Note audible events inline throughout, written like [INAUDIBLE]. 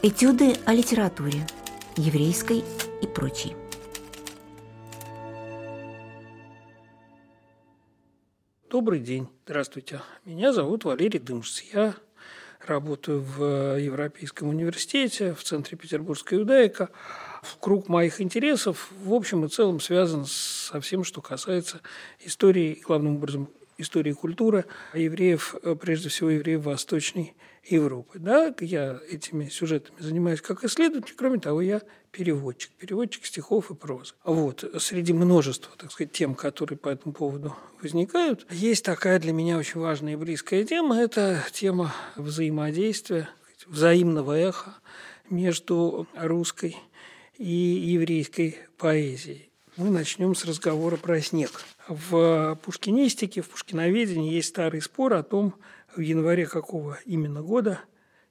Этюды о литературе, еврейской и прочей. Добрый день. Здравствуйте. Меня зовут Валерий Дымшц. Я работаю в Европейском университете, в Центре Петербургская иудаика. Круг моих интересов в общем и целом связан со всем, что касается истории, главным образом истории культуры евреев, прежде всего евреев Восточной Европы. Да, я этими сюжетами занимаюсь как исследователь, кроме того, я переводчик, переводчик стихов и прозы. Вот, среди множества, так сказать, тем, которые по этому поводу возникают, есть такая для меня очень важная и близкая тема, это тема взаимодействия, взаимного эха между русской и еврейской поэзией. Мы начнем с разговора про снег. В пушкинистике, в пушкиноведении есть старый спор о том, в январе какого именно года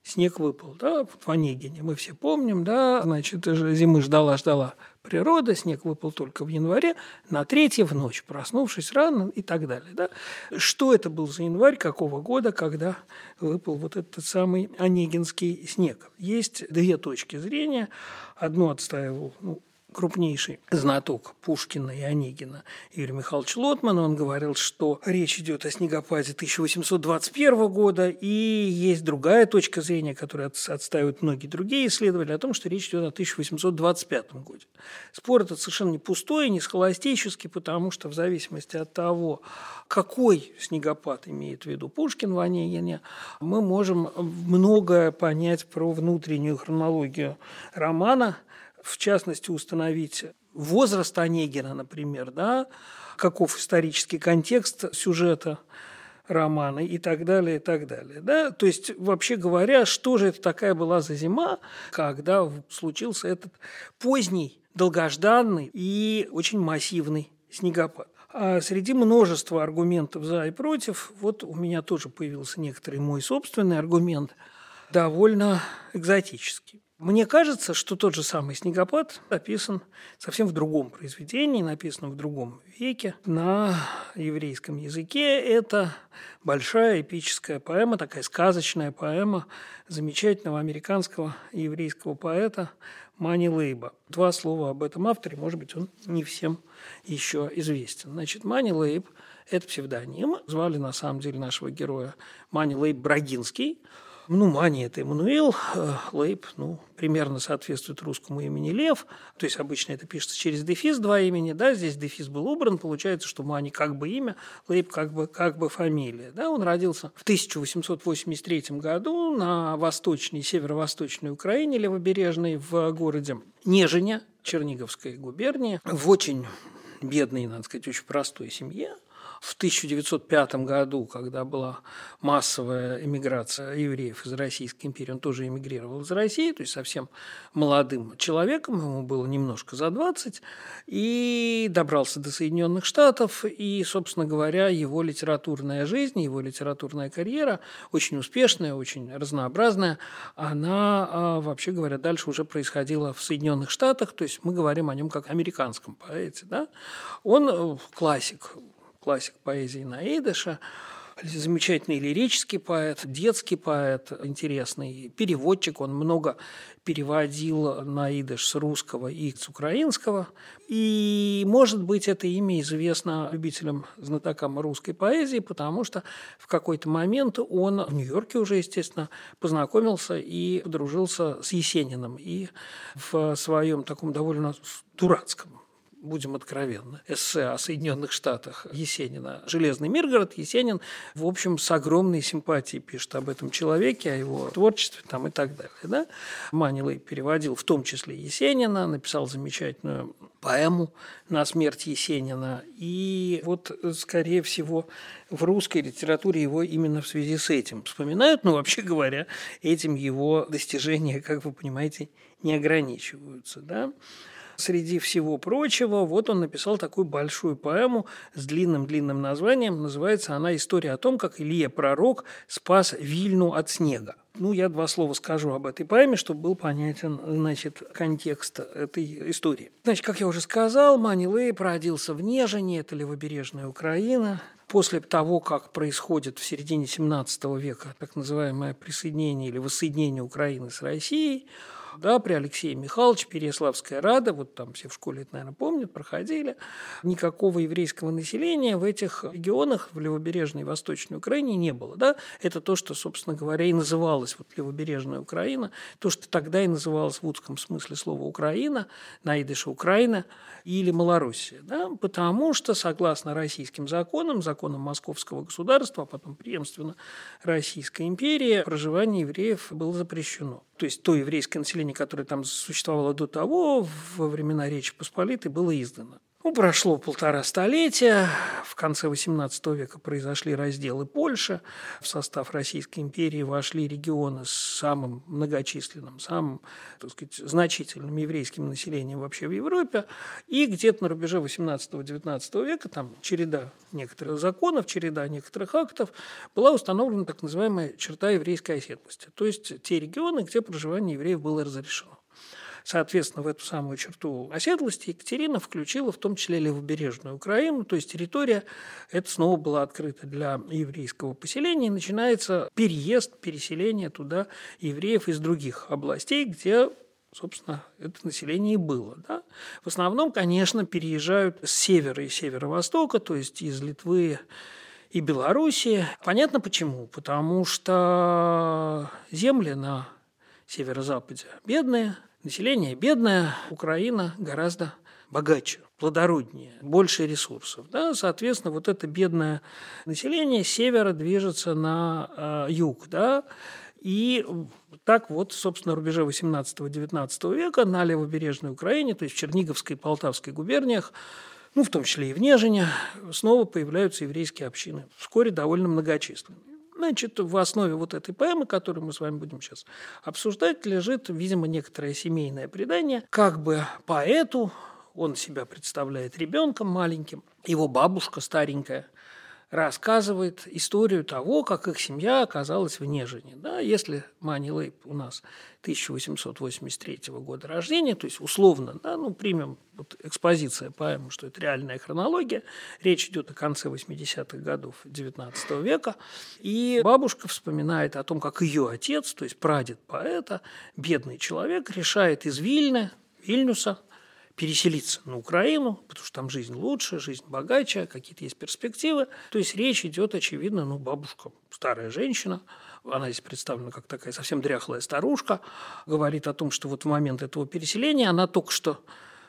снег выпал, да, в Онегине, мы все помним, да, значит, зимы ждала-ждала природа, снег выпал только в январе, на третье в ночь, проснувшись рано и так далее, да. Что это был за январь, какого года, когда выпал вот этот самый онегинский снег? Есть две точки зрения. Одну отстаивал ну, крупнейший знаток Пушкина и Онегина Юрий Михайлович Лотман. Он говорил, что речь идет о снегопаде 1821 года, и есть другая точка зрения, которую отстаивают многие другие исследователи, о том, что речь идет о 1825 году. Спор этот совершенно не пустой, не схоластический, потому что в зависимости от того, какой снегопад имеет в виду Пушкин в Онегине, мы можем многое понять про внутреннюю хронологию романа, в частности, установить возраст Онегина, например, да, каков исторический контекст сюжета романа и так далее, и так далее. Да? То есть, вообще говоря, что же это такая была за зима, когда случился этот поздний, долгожданный и очень массивный снегопад. А среди множества аргументов за и против, вот у меня тоже появился некоторый мой собственный аргумент, довольно экзотический. Мне кажется, что тот же самый снегопад описан совсем в другом произведении, написанном в другом веке на еврейском языке. Это большая эпическая поэма, такая сказочная поэма замечательного американского еврейского поэта Мани Лейба. Два слова об этом авторе, может быть, он не всем еще известен. Значит, Мани Лейб – это псевдоним. Звали на самом деле нашего героя Мани Лейб Брагинский – ну, Мани – это Эммануил, э, Лейб, ну, примерно соответствует русскому имени Лев, то есть обычно это пишется через дефис, два имени, да, здесь дефис был убран, получается, что Мани как бы имя, Лейб как бы, как бы фамилия, да, он родился в 1883 году на восточной, северо-восточной Украине, левобережной, в городе Нежине, Черниговской губернии, в очень бедной, надо сказать, очень простой семье, в 1905 году, когда была массовая эмиграция евреев из Российской империи, он тоже эмигрировал из России, то есть совсем молодым человеком, ему было немножко за 20, и добрался до Соединенных Штатов, и, собственно говоря, его литературная жизнь, его литературная карьера, очень успешная, очень разнообразная, она, а, вообще говоря, дальше уже происходила в Соединенных Штатах, то есть мы говорим о нем как американском поэте. Да? Он э, классик, классик поэзии Наидыша, замечательный лирический поэт, детский поэт, интересный переводчик. Он много переводил на идыш с русского и с украинского. И, может быть, это имя известно любителям, знатокам русской поэзии, потому что в какой-то момент он в Нью-Йорке уже, естественно, познакомился и подружился с Есениным. И в своем таком довольно дурацком будем откровенны, эссе о Соединенных Штатах Есенина «Железный Миргород», Есенин, в общем, с огромной симпатией пишет об этом человеке, о его творчестве там, и так далее. Да? Манилей переводил в том числе Есенина, написал замечательную поэму на смерть Есенина. И вот, скорее всего, в русской литературе его именно в связи с этим вспоминают, но вообще говоря, этим его достижения, как вы понимаете, не ограничиваются. Да? Среди всего прочего, вот он написал такую большую поэму с длинным-длинным названием. Называется она «История о том, как Илья Пророк спас Вильну от снега». Ну, я два слова скажу об этой поэме, чтобы был понятен, значит, контекст этой истории. Значит, как я уже сказал, Мани Лейб родился в Нежине, это левобережная Украина, после того, как происходит в середине XVII века так называемое присоединение или воссоединение Украины с Россией, да, при Алексее Михайловиче, Переславская Рада, вот там все в школе это, наверное, помнят, проходили, никакого еврейского населения в этих регионах, в левобережной и Восточной Украине не было. Да? Это то, что, собственно говоря, и называлось вот левобережная Украина, то, что тогда и называлось в узком смысле слова Украина, на Украина или Малороссия. Да? Потому что, согласно российским законам, законам Московского государства, а потом преемственно Российской империи, проживание евреев было запрещено. То есть то еврейское население, которое там существовало до того, во времена Речи Посполитой, было издано. Ну, прошло полтора столетия, в конце XVIII века произошли разделы Польши, в состав Российской империи вошли регионы с самым многочисленным, самым, так сказать, значительным еврейским населением вообще в Европе, и где-то на рубеже XVIII-XIX века, там череда некоторых законов, череда некоторых актов, была установлена так называемая черта еврейской оседлости, то есть те регионы, где проживание евреев было разрешено. Соответственно, в эту самую черту оседлости Екатерина включила в том числе левобережную Украину, то есть территория эта снова была открыта для еврейского поселения, и начинается переезд, переселение туда евреев из других областей, где собственно, это население и было. Да? В основном, конечно, переезжают с севера и северо-востока, то есть из Литвы и Белоруссии. Понятно почему. Потому что земли на северо-западе бедные, Население бедное, Украина гораздо богаче, плодороднее, больше ресурсов. Да? Соответственно, вот это бедное население севера движется на э, юг. Да? И так вот, собственно, на рубеже 18-19 века на левобережной Украине, то есть в Черниговской и Полтавской губерниях, ну, в том числе и в Нежине, снова появляются еврейские общины, вскоре довольно многочисленные. Значит, в основе вот этой поэмы, которую мы с вами будем сейчас обсуждать, лежит, видимо, некоторое семейное предание. Как бы поэту, он себя представляет ребенком маленьким, его бабушка старенькая – рассказывает историю того, как их семья оказалась в Нежине. Да, если Мани Лейб у нас 1883 года рождения, то есть условно, да, ну, примем вот экспозиция поэмы, что это реальная хронология, речь идет о конце 80-х годов XIX века, и бабушка вспоминает о том, как ее отец, то есть прадед поэта, бедный человек, решает из Вильны, Вильнюса, переселиться на Украину, потому что там жизнь лучше, жизнь богаче, какие-то есть перспективы. То есть речь идет, очевидно, ну, бабушка, старая женщина, она здесь представлена как такая совсем дряхлая старушка, говорит о том, что вот в момент этого переселения она только что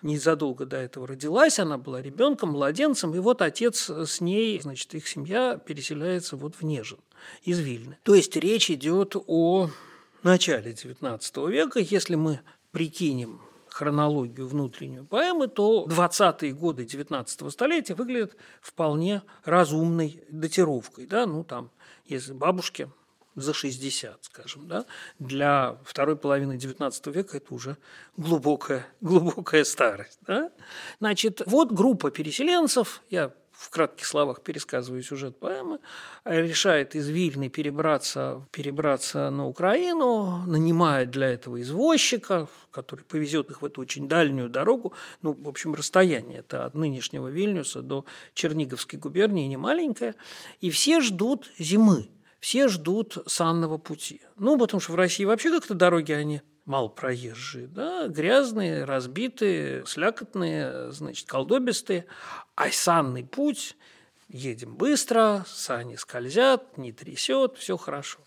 незадолго до этого родилась, она была ребенком, младенцем, и вот отец с ней, значит, их семья переселяется вот в Нежин из Вильны. То есть речь идет о начале XIX века, если мы прикинем хронологию внутреннюю поэмы, то 20-е годы 19 столетия выглядят вполне разумной датировкой. Да? Ну, там, если бабушке за 60, скажем, да, для второй половины XIX века это уже глубокая, [LAUGHS] глубокая старость. Да? Значит, вот группа переселенцев, я в кратких словах пересказываю сюжет поэмы, решает из Вильны перебраться, перебраться на Украину, нанимает для этого извозчика, который повезет их в эту очень дальнюю дорогу. Ну, в общем, расстояние это от нынешнего Вильнюса до Черниговской губернии не маленькое. И все ждут зимы, все ждут санного пути. Ну, потому что в России вообще как-то дороги, они малопроезжие, да, грязные, разбитые, слякотные, значит, колдобистые. А санный путь, едем быстро, сани скользят, не трясет, все хорошо.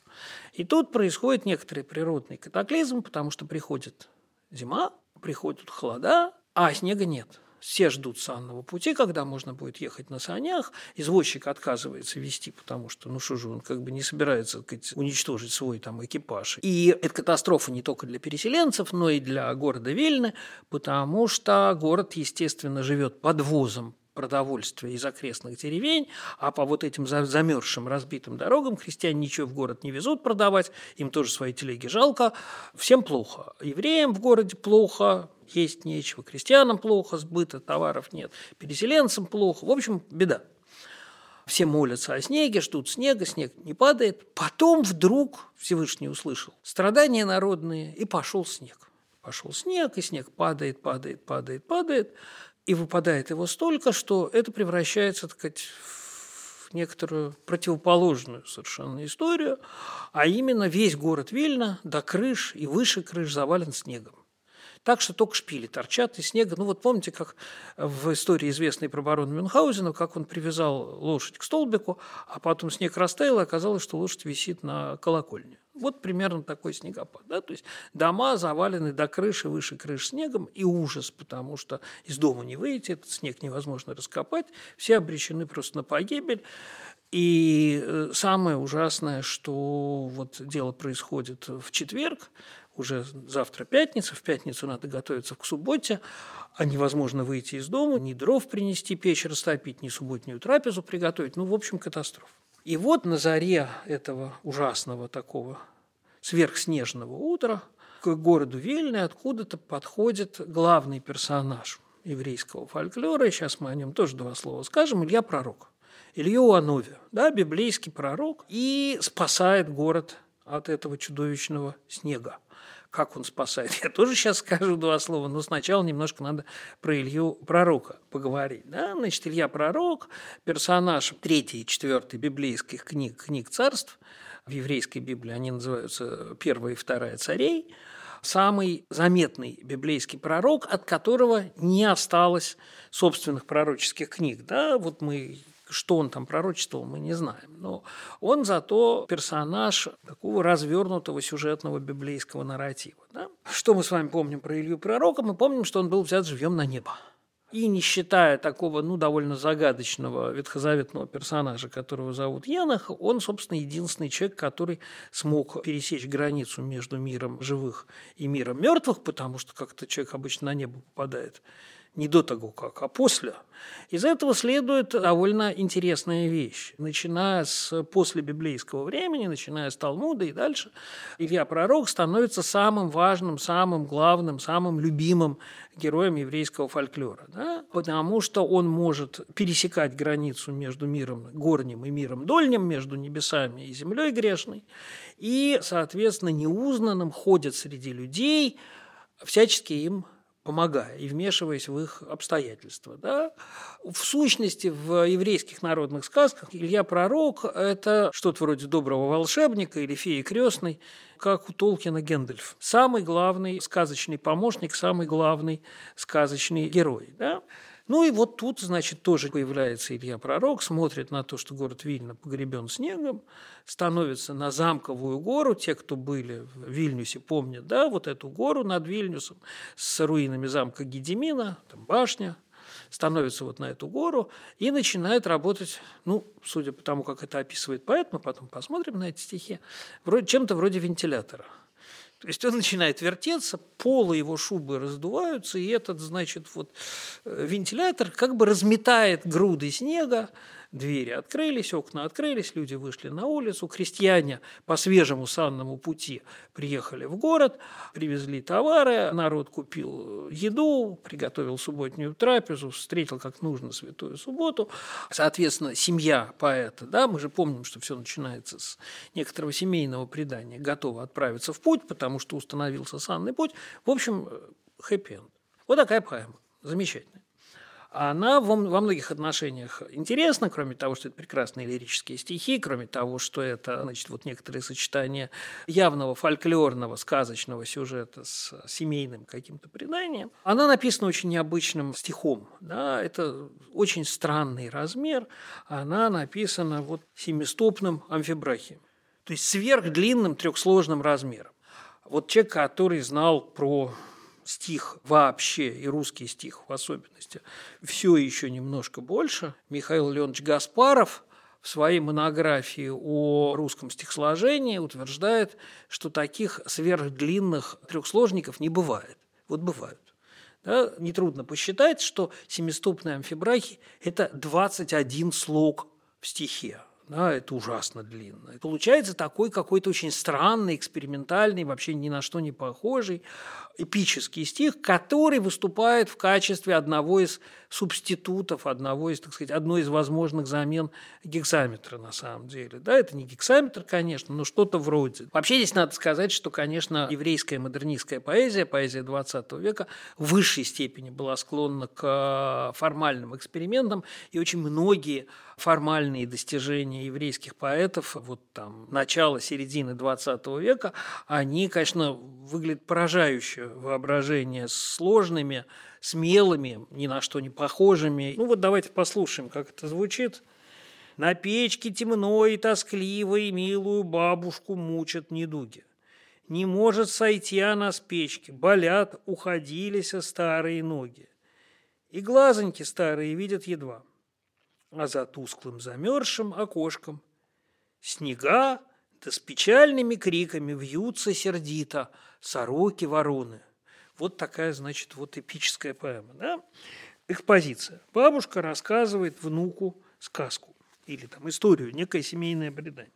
И тут происходит некоторый природный катаклизм, потому что приходит зима, приходят холода, а снега нет все ждут санного пути, когда можно будет ехать на санях. Извозчик отказывается вести, потому что, ну что же, он как бы не собирается сказать, уничтожить свой там экипаж. И это катастрофа не только для переселенцев, но и для города Вильны, потому что город, естественно, живет подвозом продовольствия из окрестных деревень, а по вот этим замерзшим, разбитым дорогам крестьяне ничего в город не везут продавать, им тоже свои телеги жалко, всем плохо. Евреям в городе плохо, есть нечего, крестьянам плохо, сбыта товаров нет, переселенцам плохо, в общем, беда. Все молятся о снеге, ждут снега, снег не падает. Потом вдруг Всевышний услышал страдания народные, и пошел снег. Пошел снег, и снег падает, падает, падает, падает, и выпадает его столько, что это превращается, так сказать, в некоторую противоположную совершенно историю, а именно весь город Вильна до крыш и выше крыш завален снегом. Так что только шпили торчат из снега. Ну вот помните, как в истории известной про барона Мюнхгаузена, как он привязал лошадь к столбику, а потом снег растаял, и оказалось, что лошадь висит на колокольне. Вот примерно такой снегопад. Да? То есть дома завалены до крыши, выше крыши снегом, и ужас, потому что из дома не выйти, этот снег невозможно раскопать, все обречены просто на погибель. И э, самое ужасное, что вот дело происходит в четверг, уже завтра пятница, в пятницу надо готовиться к субботе, а невозможно выйти из дома, ни дров принести, печь растопить, ни субботнюю трапезу приготовить. Ну, в общем, катастрофа. И вот на заре этого ужасного такого сверхснежного утра к городу Вильны откуда-то подходит главный персонаж еврейского фольклора, и сейчас мы о нем тоже два слова скажем, Илья Пророк. Илью Уанове, да, библейский пророк, и спасает город от этого чудовищного снега как он спасает. Я тоже сейчас скажу два слова, но сначала немножко надо про Илью Пророка поговорить. Да? Значит, Илья Пророк, персонаж третьей и четвертой библейских книг, книг царств, в еврейской Библии они называются первая и вторая царей, самый заметный библейский пророк, от которого не осталось собственных пророческих книг. Да, вот мы что он там пророчествовал, мы не знаем. Но он зато персонаж такого развернутого сюжетного библейского нарратива. Да? Что мы с вами помним про Илью Пророка? Мы помним, что он был взят живьем на небо. И не считая такого, ну, довольно загадочного ветхозаветного персонажа, которого зовут Янах, он, собственно, единственный человек, который смог пересечь границу между миром живых и миром мертвых, потому что как-то человек обычно на небо попадает не до того как, а после. Из этого следует довольно интересная вещь. Начиная с после библейского времени, начиная с Талмуда и дальше, Илья Пророк становится самым важным, самым главным, самым любимым героем еврейского фольклора. Да? Потому что он может пересекать границу между миром горним и миром дольним, между небесами и землей грешной, и, соответственно, неузнанным ходит среди людей, всячески им помогая и вмешиваясь в их обстоятельства. Да? В сущности, в еврейских народных сказках Илья Пророк – это что-то вроде доброго волшебника или феи крестной, как у Толкина Гендальф. Самый главный сказочный помощник, самый главный сказочный герой. Да? Ну и вот тут, значит, тоже появляется Илья Пророк, смотрит на то, что город Вильна погребен снегом, становится на замковую гору. Те, кто были в Вильнюсе, помнят, да, вот эту гору над Вильнюсом с руинами замка Гедемина, там башня, становится вот на эту гору и начинает работать, ну, судя по тому, как это описывает поэт, мы потом посмотрим на эти стихи, вроде, чем-то вроде вентилятора – то есть он начинает вертеться, полы его шубы раздуваются, и этот, значит, вот э, вентилятор как бы разметает груды снега, Двери открылись, окна открылись, люди вышли на улицу. Крестьяне по свежему санному пути приехали в город, привезли товары, народ купил еду, приготовил субботнюю трапезу, встретил как нужно святую субботу. Соответственно, семья поэта, да, мы же помним, что все начинается с некоторого семейного предания, готова отправиться в путь, потому что установился санный путь. В общем, хэппи-энд. Вот такая поэма. Замечательная она во, многих отношениях интересна, кроме того, что это прекрасные лирические стихи, кроме того, что это значит, вот некоторые сочетания явного фольклорного, сказочного сюжета с семейным каким-то преданием. Она написана очень необычным стихом. Да? Это очень странный размер. Она написана вот семистопным амфибрахием, то есть сверхдлинным трехсложным размером. Вот человек, который знал про стих вообще и русский стих в особенности, все еще немножко больше. Михаил Леонович Гаспаров в своей монографии о русском стихосложении утверждает, что таких сверхдлинных трехсложников не бывает. Вот бывают. Да, нетрудно посчитать, что семистопные амфибрахи – это 21 слог в стихе да, это ужасно длинно. И получается такой какой-то очень странный, экспериментальный, вообще ни на что не похожий эпический стих, который выступает в качестве одного из субститутов, одного из, так сказать, одной из возможных замен гексаметра на самом деле. Да, это не гексаметр, конечно, но что-то вроде. Вообще здесь надо сказать, что, конечно, еврейская модернистская поэзия, поэзия XX века в высшей степени была склонна к формальным экспериментам, и очень многие формальные достижения еврейских поэтов, вот там начала, середины 20 века, они, конечно, выглядят поражающе воображение сложными, смелыми, ни на что не похожими. Ну вот давайте послушаем, как это звучит. На печке темно и тоскливо, и милую бабушку мучат недуги. Не может сойти она с печки, болят, уходились старые ноги. И глазоньки старые видят едва, а за тусклым замерзшим окошком снега да с печальными криками вьются сердито сороки-вороны. Вот такая, значит, вот эпическая поэма, да? Экспозиция. Бабушка рассказывает внуку сказку или там историю, некое семейное предание.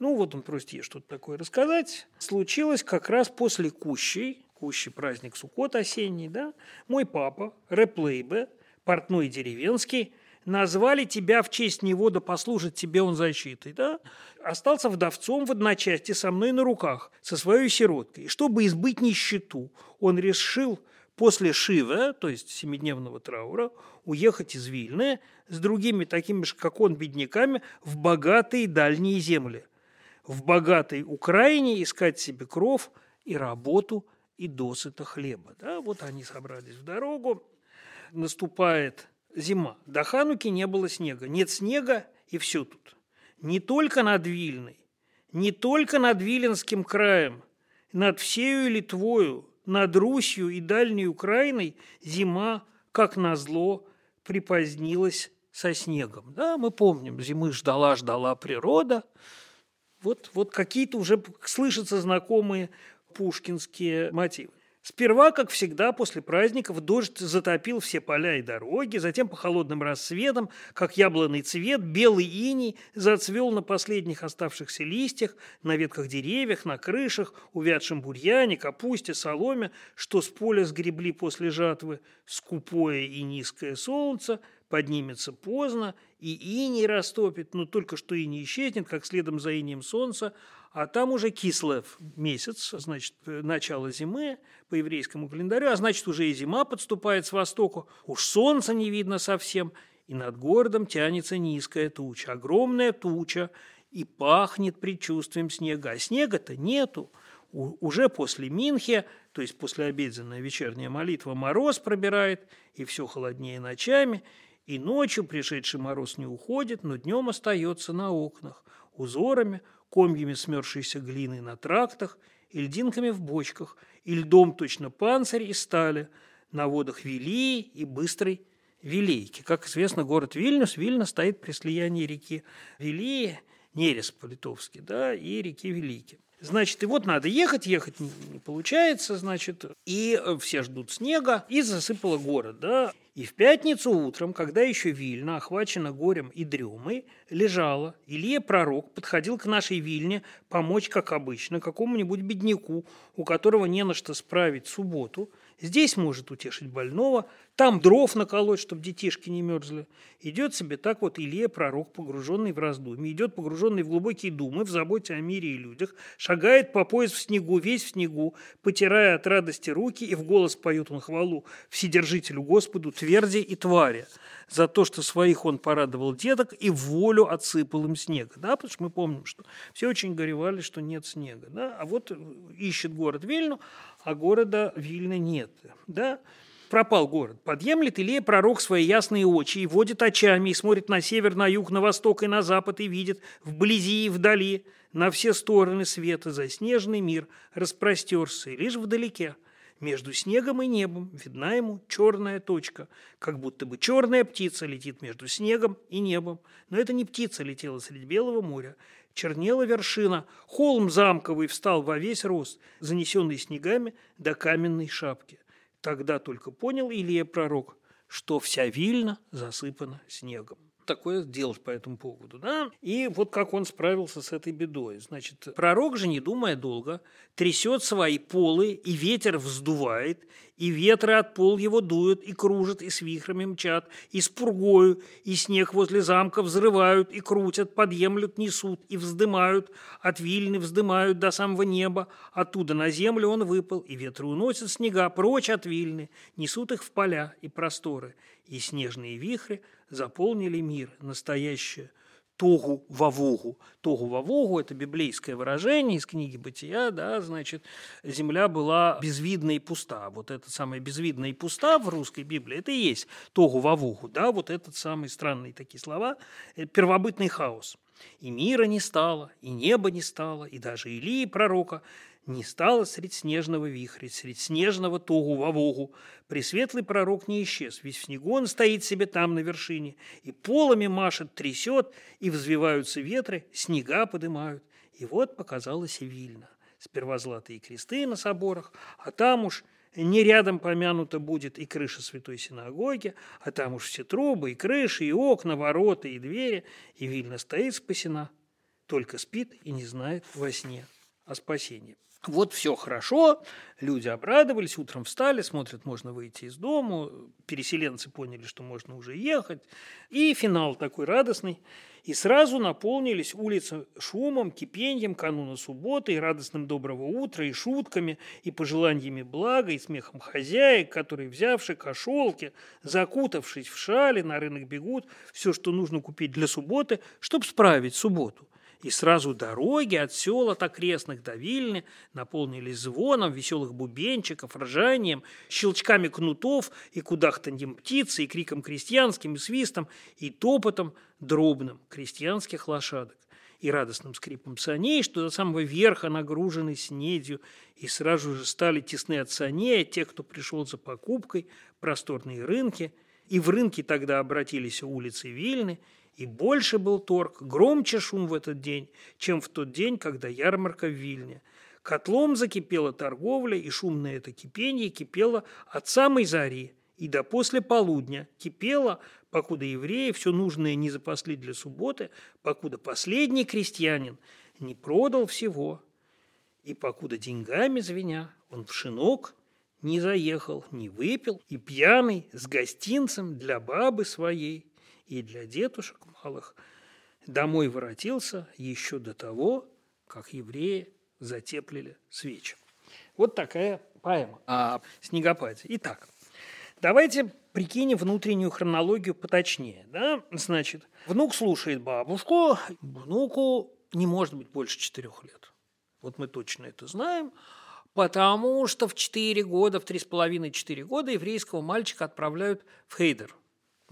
Ну, вот он просит ей что-то такое рассказать. Случилось как раз после Кущей, Кущий праздник Суккот осенний, да, мой папа, Реплейбе, портной деревенский, назвали тебя в честь него, да послужит тебе он защитой, да, остался вдовцом в одночасье со мной на руках, со своей сироткой. И чтобы избыть нищету, он решил после Шива, то есть семидневного траура, уехать из Вильны с другими такими же, как он, бедняками в богатые дальние земли. В богатой Украине искать себе кров и работу и досыта хлеба. Да, вот они собрались в дорогу, наступает зима. До Хануки не было снега. Нет снега, и все тут. Не только над Вильной, не только над Виленским краем, над всею Литвою, над Русью и Дальней Украиной зима, как назло, припозднилась со снегом. Да, мы помним, зимы ждала-ждала природа. Вот, вот какие-то уже слышатся знакомые пушкинские мотивы. Сперва, как всегда, после праздников дождь затопил все поля и дороги, затем по холодным рассветам, как яблонный цвет, белый иней зацвел на последних оставшихся листьях, на ветках деревьев, на крышах, увядшем бурьяне, капусте, соломе, что с поля сгребли после жатвы, скупое и низкое солнце поднимется поздно, и иней растопит, но только что и не исчезнет, как следом за инием солнца, а там уже кислов месяц, значит, начало зимы по еврейскому календарю, а значит, уже и зима подступает с востока, уж солнца не видно совсем, и над городом тянется низкая туча, огромная туча, и пахнет предчувствием снега, а снега-то нету. У, уже после Минхе, то есть после обеденная вечерняя молитва, мороз пробирает, и все холоднее ночами, и ночью пришедший мороз не уходит, но днем остается на окнах, узорами, комьями смерзшейся глины на трактах и льдинками в бочках, и льдом точно панцирь и стали на водах Вилии и быстрой Вилейки. Как известно, город Вильнюс, Вильна стоит при слиянии реки Вилии, Нерес по-литовски, да, и реки Велики. Значит, и вот надо ехать, ехать не, не получается, значит, и э, все ждут снега, и засыпало город, да. И в пятницу утром, когда еще Вильна, охвачена горем и дремой, лежала, Илья Пророк подходил к нашей Вильне помочь, как обычно, какому-нибудь бедняку, у которого не на что справить субботу – Здесь может утешить больного, там дров наколоть, чтобы детишки не мерзли. Идет себе так вот Илья, пророк, погруженный в раздумье, идет погруженный в глубокие думы, в заботе о мире и людях, шагает по пояс в снегу, весь в снегу, потирая от радости руки, и в голос поет он хвалу Вседержителю Господу, тверди и твари за то, что своих он порадовал деток и волю отсыпал им снега. Да? Потому что мы помним, что все очень горевали, что нет снега. Да? А вот ищет город Вильну, а города Вильны нет. Да? Пропал город. Подъемлет Илея пророк свои ясные очи и водит очами, и смотрит на север, на юг, на восток и на запад, и видит вблизи и вдали, на все стороны света заснеженный мир распростерся, и лишь вдалеке, между снегом и небом, видна ему черная точка, как будто бы черная птица летит между снегом и небом. Но это не птица летела среди белого моря, чернела вершина, холм замковый встал во весь рост, занесенный снегами до каменной шапки. Тогда только понял Илья пророк, что вся Вильна засыпана снегом такое делать по этому поводу. Да? И вот как он справился с этой бедой. Значит, пророк же, не думая долго, трясет свои полы, и ветер вздувает, и ветры от пол его дуют, и кружат, и с вихрами мчат, и с пургою, и снег возле замка взрывают, и крутят, подъемлют, несут, и вздымают, от Вильны вздымают до самого неба, оттуда на землю он выпал, и ветры уносят снега прочь от Вильны, несут их в поля и просторы, и снежные вихры заполнили мир, настоящее – тогу вавогу. Тогу вавогу – это библейское выражение из книги «Бытия», да, значит, земля была безвидна и пуста. Вот это самое безвидная и пуста в русской Библии – это и есть тогу вавогу, да, вот этот самый странные такие слова, э, первобытный хаос. И мира не стало, и неба не стало, и даже Илии пророка – не стало средь снежного вихря, средь снежного тогу-вовогу. Пресветлый пророк не исчез, весь в снегу он стоит себе там на вершине, и полами машет, трясет, и взвиваются ветры, снега подымают. И вот показалась и Вильна. Сперва золотые кресты на соборах, а там уж не рядом помянута будет и крыша Святой Синагоги, а там уж все трубы, и крыши, и окна, ворота, и двери, и Вильна стоит спасена, только спит и не знает во сне о спасении. Вот все хорошо, люди обрадовались, утром встали, смотрят, можно выйти из дома, переселенцы поняли, что можно уже ехать. И финал такой радостный. И сразу наполнились улицы шумом, кипением кануна субботы, и радостным доброго утра, и шутками, и пожеланиями блага, и смехом хозяек, которые, взявши кошелки, закутавшись в шали, на рынок бегут, все, что нужно купить для субботы, чтобы справить субботу. И сразу дороги от сел от окрестных до Вильны наполнились звоном веселых бубенчиков, ржанием, щелчками кнутов и кудахтаньем птицы, и криком крестьянским, и свистом, и топотом дробным крестьянских лошадок и радостным скрипом саней, что до самого верха нагружены снедью, и сразу же стали тесны от саней те, кто пришел за покупкой, просторные рынки, и в рынки тогда обратились улицы Вильны, и больше был торг, громче шум в этот день, чем в тот день, когда ярмарка в Вильне. Котлом закипела торговля, и шумное это кипение кипело от самой зари и до после полудня. Кипело, покуда евреи все нужное не запасли для субботы, покуда последний крестьянин не продал всего. И покуда деньгами звеня, он в шинок не заехал, не выпил, и пьяный, с гостинцем для бабы своей и для детушек малых, домой воротился еще до того, как евреи затеплили свечи. Вот такая поэма о снегопаде. Итак, давайте прикинем внутреннюю хронологию поточнее. Да? Значит, внук слушает бабушку, внуку не может быть больше четырех лет. Вот мы точно это знаем, потому что в 4 года, в 3,5-4 года еврейского мальчика отправляют в Хейдер –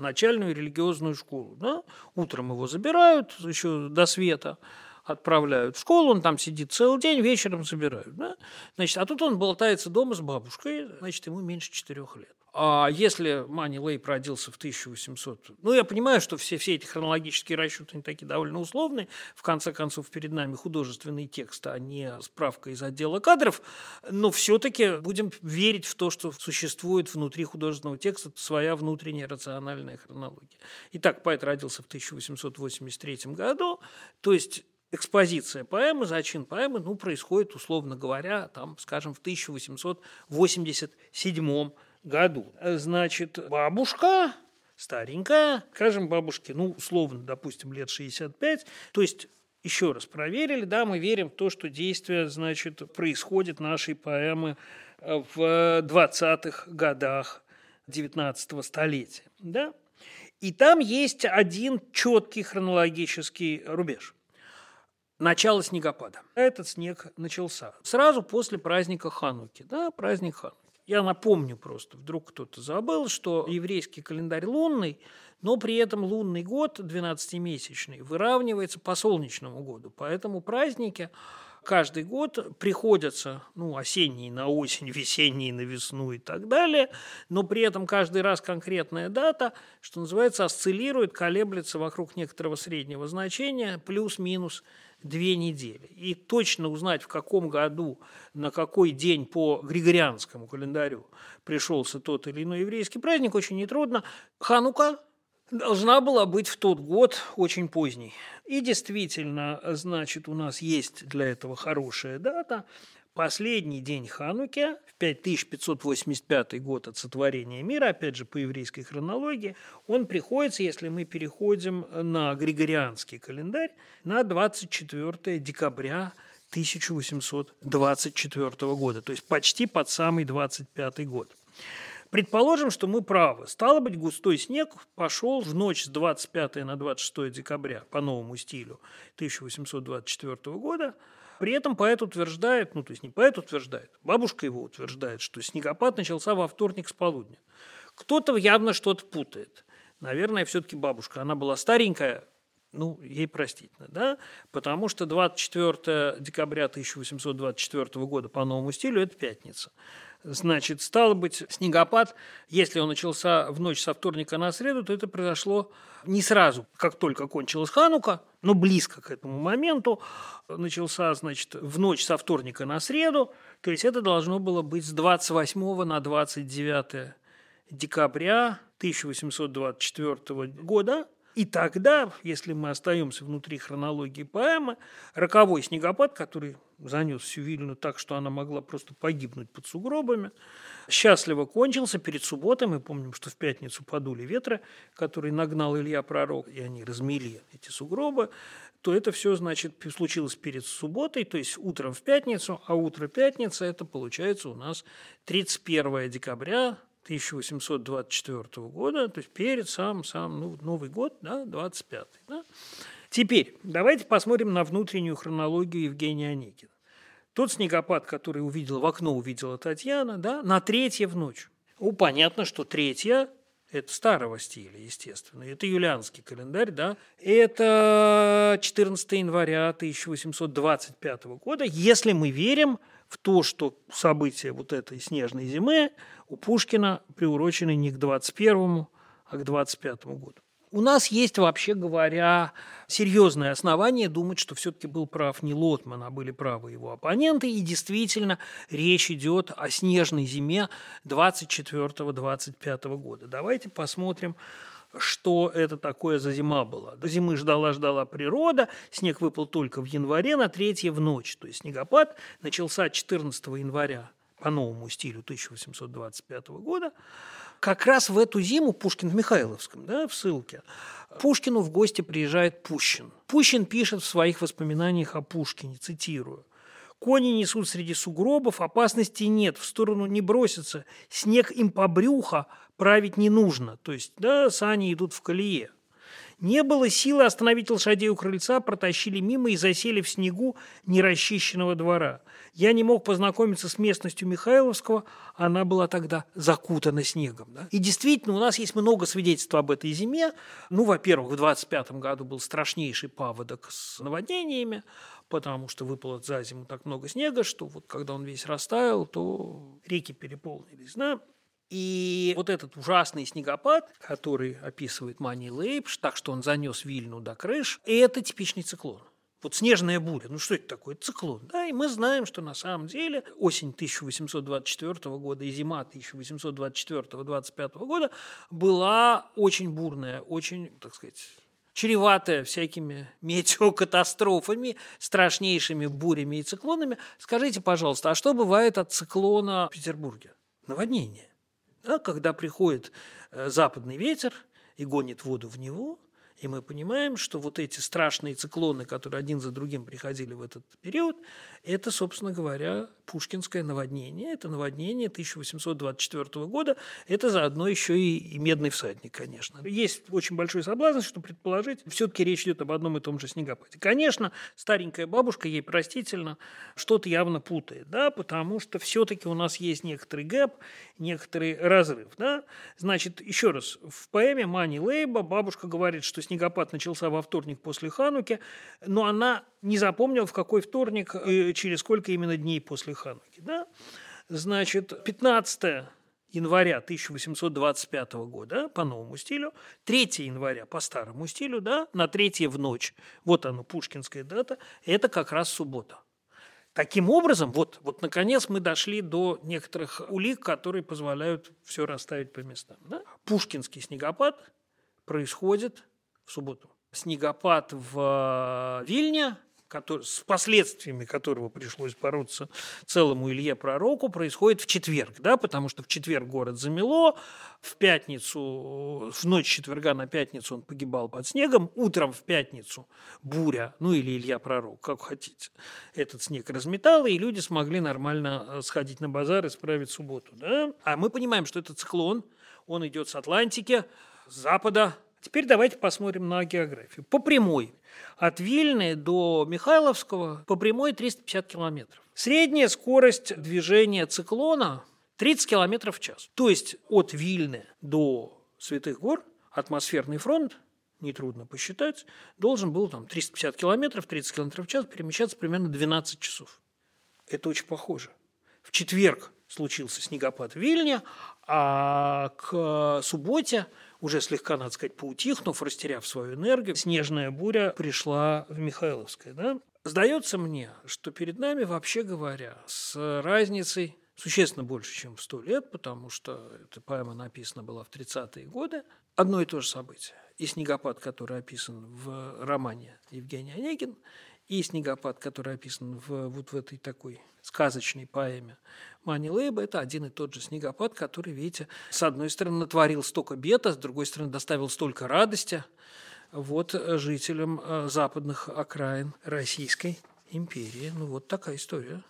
начальную религиозную школу. Да? Утром его забирают еще до света, отправляют в школу, он там сидит целый день, вечером забирают. Да? Значит, а тут он болтается дома с бабушкой, значит, ему меньше четырех лет. А если Мани Лейб родился в 1800... Ну, я понимаю, что все, все эти хронологические расчеты, они такие довольно условные. В конце концов, перед нами художественный текст, а не справка из отдела кадров. Но все-таки будем верить в то, что существует внутри художественного текста своя внутренняя рациональная хронология. Итак, поэт родился в 1883 году. То есть экспозиция поэмы, зачин поэмы, ну, происходит, условно говоря, там, скажем, в 1887 году. Значит, бабушка старенькая, скажем, бабушке, ну, условно, допустим, лет 65, то есть еще раз проверили, да, мы верим в то, что действие, значит, происходит нашей поэмы в 20-х годах 19 столетия, да. И там есть один четкий хронологический рубеж. Начало снегопада. Этот снег начался сразу после праздника Хануки, да, праздник Хануки. Я напомню просто, вдруг кто-то забыл, что еврейский календарь лунный, но при этом лунный год, 12-месячный, выравнивается по солнечному году. Поэтому праздники каждый год приходятся, ну, осенние на осень, весенние на весну и так далее, но при этом каждый раз конкретная дата, что называется, осциллирует, колеблется вокруг некоторого среднего значения, плюс-минус две недели. И точно узнать, в каком году, на какой день по григорианскому календарю пришелся тот или иной еврейский праздник, очень нетрудно. Ханука должна была быть в тот год очень поздней. И действительно, значит, у нас есть для этого хорошая дата. Последний день Хануки, в 5585 год от сотворения мира, опять же, по еврейской хронологии, он приходится, если мы переходим на григорианский календарь, на 24 декабря 1824 года, то есть почти под самый 25 год. Предположим, что мы правы. Стало быть, густой снег пошел в ночь с 25 на 26 декабря по новому стилю 1824 года. При этом поэт утверждает, ну то есть не поэт утверждает, бабушка его утверждает, что снегопад начался во вторник с полудня. Кто-то явно что-то путает. Наверное, все-таки бабушка. Она была старенькая, ну, ей простительно, да, потому что 24 декабря 1824 года по новому стилю – это пятница. Значит, стало быть, снегопад, если он начался в ночь со вторника на среду, то это произошло не сразу, как только кончилась Ханука, но близко к этому моменту. Начался, значит, в ночь со вторника на среду, то есть это должно было быть с 28 на 29 декабря 1824 года, и тогда, если мы остаемся внутри хронологии поэмы, роковой снегопад, который занес всю Вильну так, что она могла просто погибнуть под сугробами, счастливо кончился перед субботой. Мы помним, что в пятницу подули ветры, которые нагнал Илья Пророк, и они размели эти сугробы то это все, значит, случилось перед субботой, то есть утром в пятницу, а утро пятницы – это получается у нас 31 декабря 1824 года, то есть перед самым-самым ну, Новый год, да, 25 да. Теперь давайте посмотрим на внутреннюю хронологию Евгения Аникина. Тот снегопад, который увидела, в окно увидела Татьяна, да, на третье в ночь. Ну, понятно, что третье – это старого стиля, естественно. Это юлианский календарь, да. Это 14 января 1825 года, если мы верим в то, что события вот этой снежной зимы у Пушкина приурочены не к 21 а к 25 году. У нас есть, вообще говоря, серьезное основание думать, что все-таки был прав не Лотман, а были правы его оппоненты. И действительно, речь идет о снежной зиме 24-25 года. Давайте посмотрим, что это такое за зима была. До зимы ждала-ждала природа, снег выпал только в январе, на третье в ночь. То есть снегопад начался 14 января по новому стилю 1825 года, как раз в эту зиму Пушкин в Михайловском, да, в ссылке, Пушкину в гости приезжает Пущин. Пущин пишет в своих воспоминаниях о Пушкине, цитирую, Кони несут среди сугробов, опасности нет, в сторону не бросятся, снег им по брюхо править не нужно, то есть, да, сани идут в колее. Не было силы остановить лошадей у крыльца, протащили мимо и засели в снегу нерасчищенного двора. Я не мог познакомиться с местностью Михайловского, она была тогда закутана снегом. Да? И действительно, у нас есть много свидетельств об этой зиме. Ну, во-первых, в 25 году был страшнейший паводок с наводнениями, потому что выпало за зиму так много снега, что вот когда он весь растаял, то реки переполнились. Да? И вот этот ужасный снегопад, который описывает Мани Лейпш, так что он занес Вильну до крыш, это типичный циклон. Вот снежная буря, ну что это такое? циклон. Да, и мы знаем, что на самом деле осень 1824 года и зима 1824-25 года была очень бурная, очень, так сказать, чреватая всякими [LAUGHS] метеокатастрофами, страшнейшими бурями и циклонами. Скажите, пожалуйста, а что бывает от циклона в Петербурге? Наводнение. Да, когда приходит э, западный ветер и гонит воду в него, и мы понимаем, что вот эти страшные циклоны, которые один за другим приходили в этот период, это, собственно говоря, пушкинское наводнение. Это наводнение 1824 года. Это заодно еще и, и медный всадник, конечно. Есть очень большой соблазн, что предположить, все-таки речь идет об одном и том же снегопаде. Конечно, старенькая бабушка, ей простительно, что-то явно путает, да, потому что все-таки у нас есть некоторый гэп, некоторый разрыв. Да? Значит, еще раз, в поэме Мани Лейба бабушка говорит, что снегопад начался во вторник после Хануки, но она не запомнила, в какой вторник и через сколько именно дней после Хануки. Да? Значит, 15 января 1825 года по новому стилю, 3 января по старому стилю, да, на 3 в ночь, вот оно, пушкинская дата, это как раз суббота. Таким образом, вот, вот наконец мы дошли до некоторых улик, которые позволяют все расставить по местам. Да? Пушкинский снегопад происходит в субботу. Снегопад в э, Вильне, с последствиями которого пришлось бороться целому Илье Пророку, происходит в четверг, да, потому что в четверг город замело, в пятницу, в ночь четверга на пятницу он погибал под снегом, утром в пятницу буря, ну или Илья Пророк, как хотите, этот снег разметал, и люди смогли нормально э, сходить на базар и справить субботу, да. А мы понимаем, что это циклон, он идет с Атлантики, с запада, Теперь давайте посмотрим на географию. По прямой. От Вильны до Михайловского по прямой 350 километров. Средняя скорость движения циклона 30 километров в час. То есть от Вильны до Святых гор атмосферный фронт, нетрудно посчитать, должен был там 350 километров, 30 километров в час перемещаться примерно 12 часов. Это очень похоже. В четверг случился снегопад в Вильне, а к субботе уже слегка, надо сказать, поутихнув, растеряв свою энергию, снежная буря пришла в Михайловское. Да? Сдается мне, что перед нами, вообще говоря, с разницей существенно больше, чем в сто лет, потому что эта поэма написана была в 30-е годы, одно и то же событие. И снегопад, который описан в романе Евгения Онегин, и снегопад, который описан в, вот в этой такой сказочной поэме Мани Лейба, это один и тот же снегопад, который, видите, с одной стороны натворил столько бед, а с другой стороны доставил столько радости вот жителям э, западных окраин Российской империи. Ну вот такая история.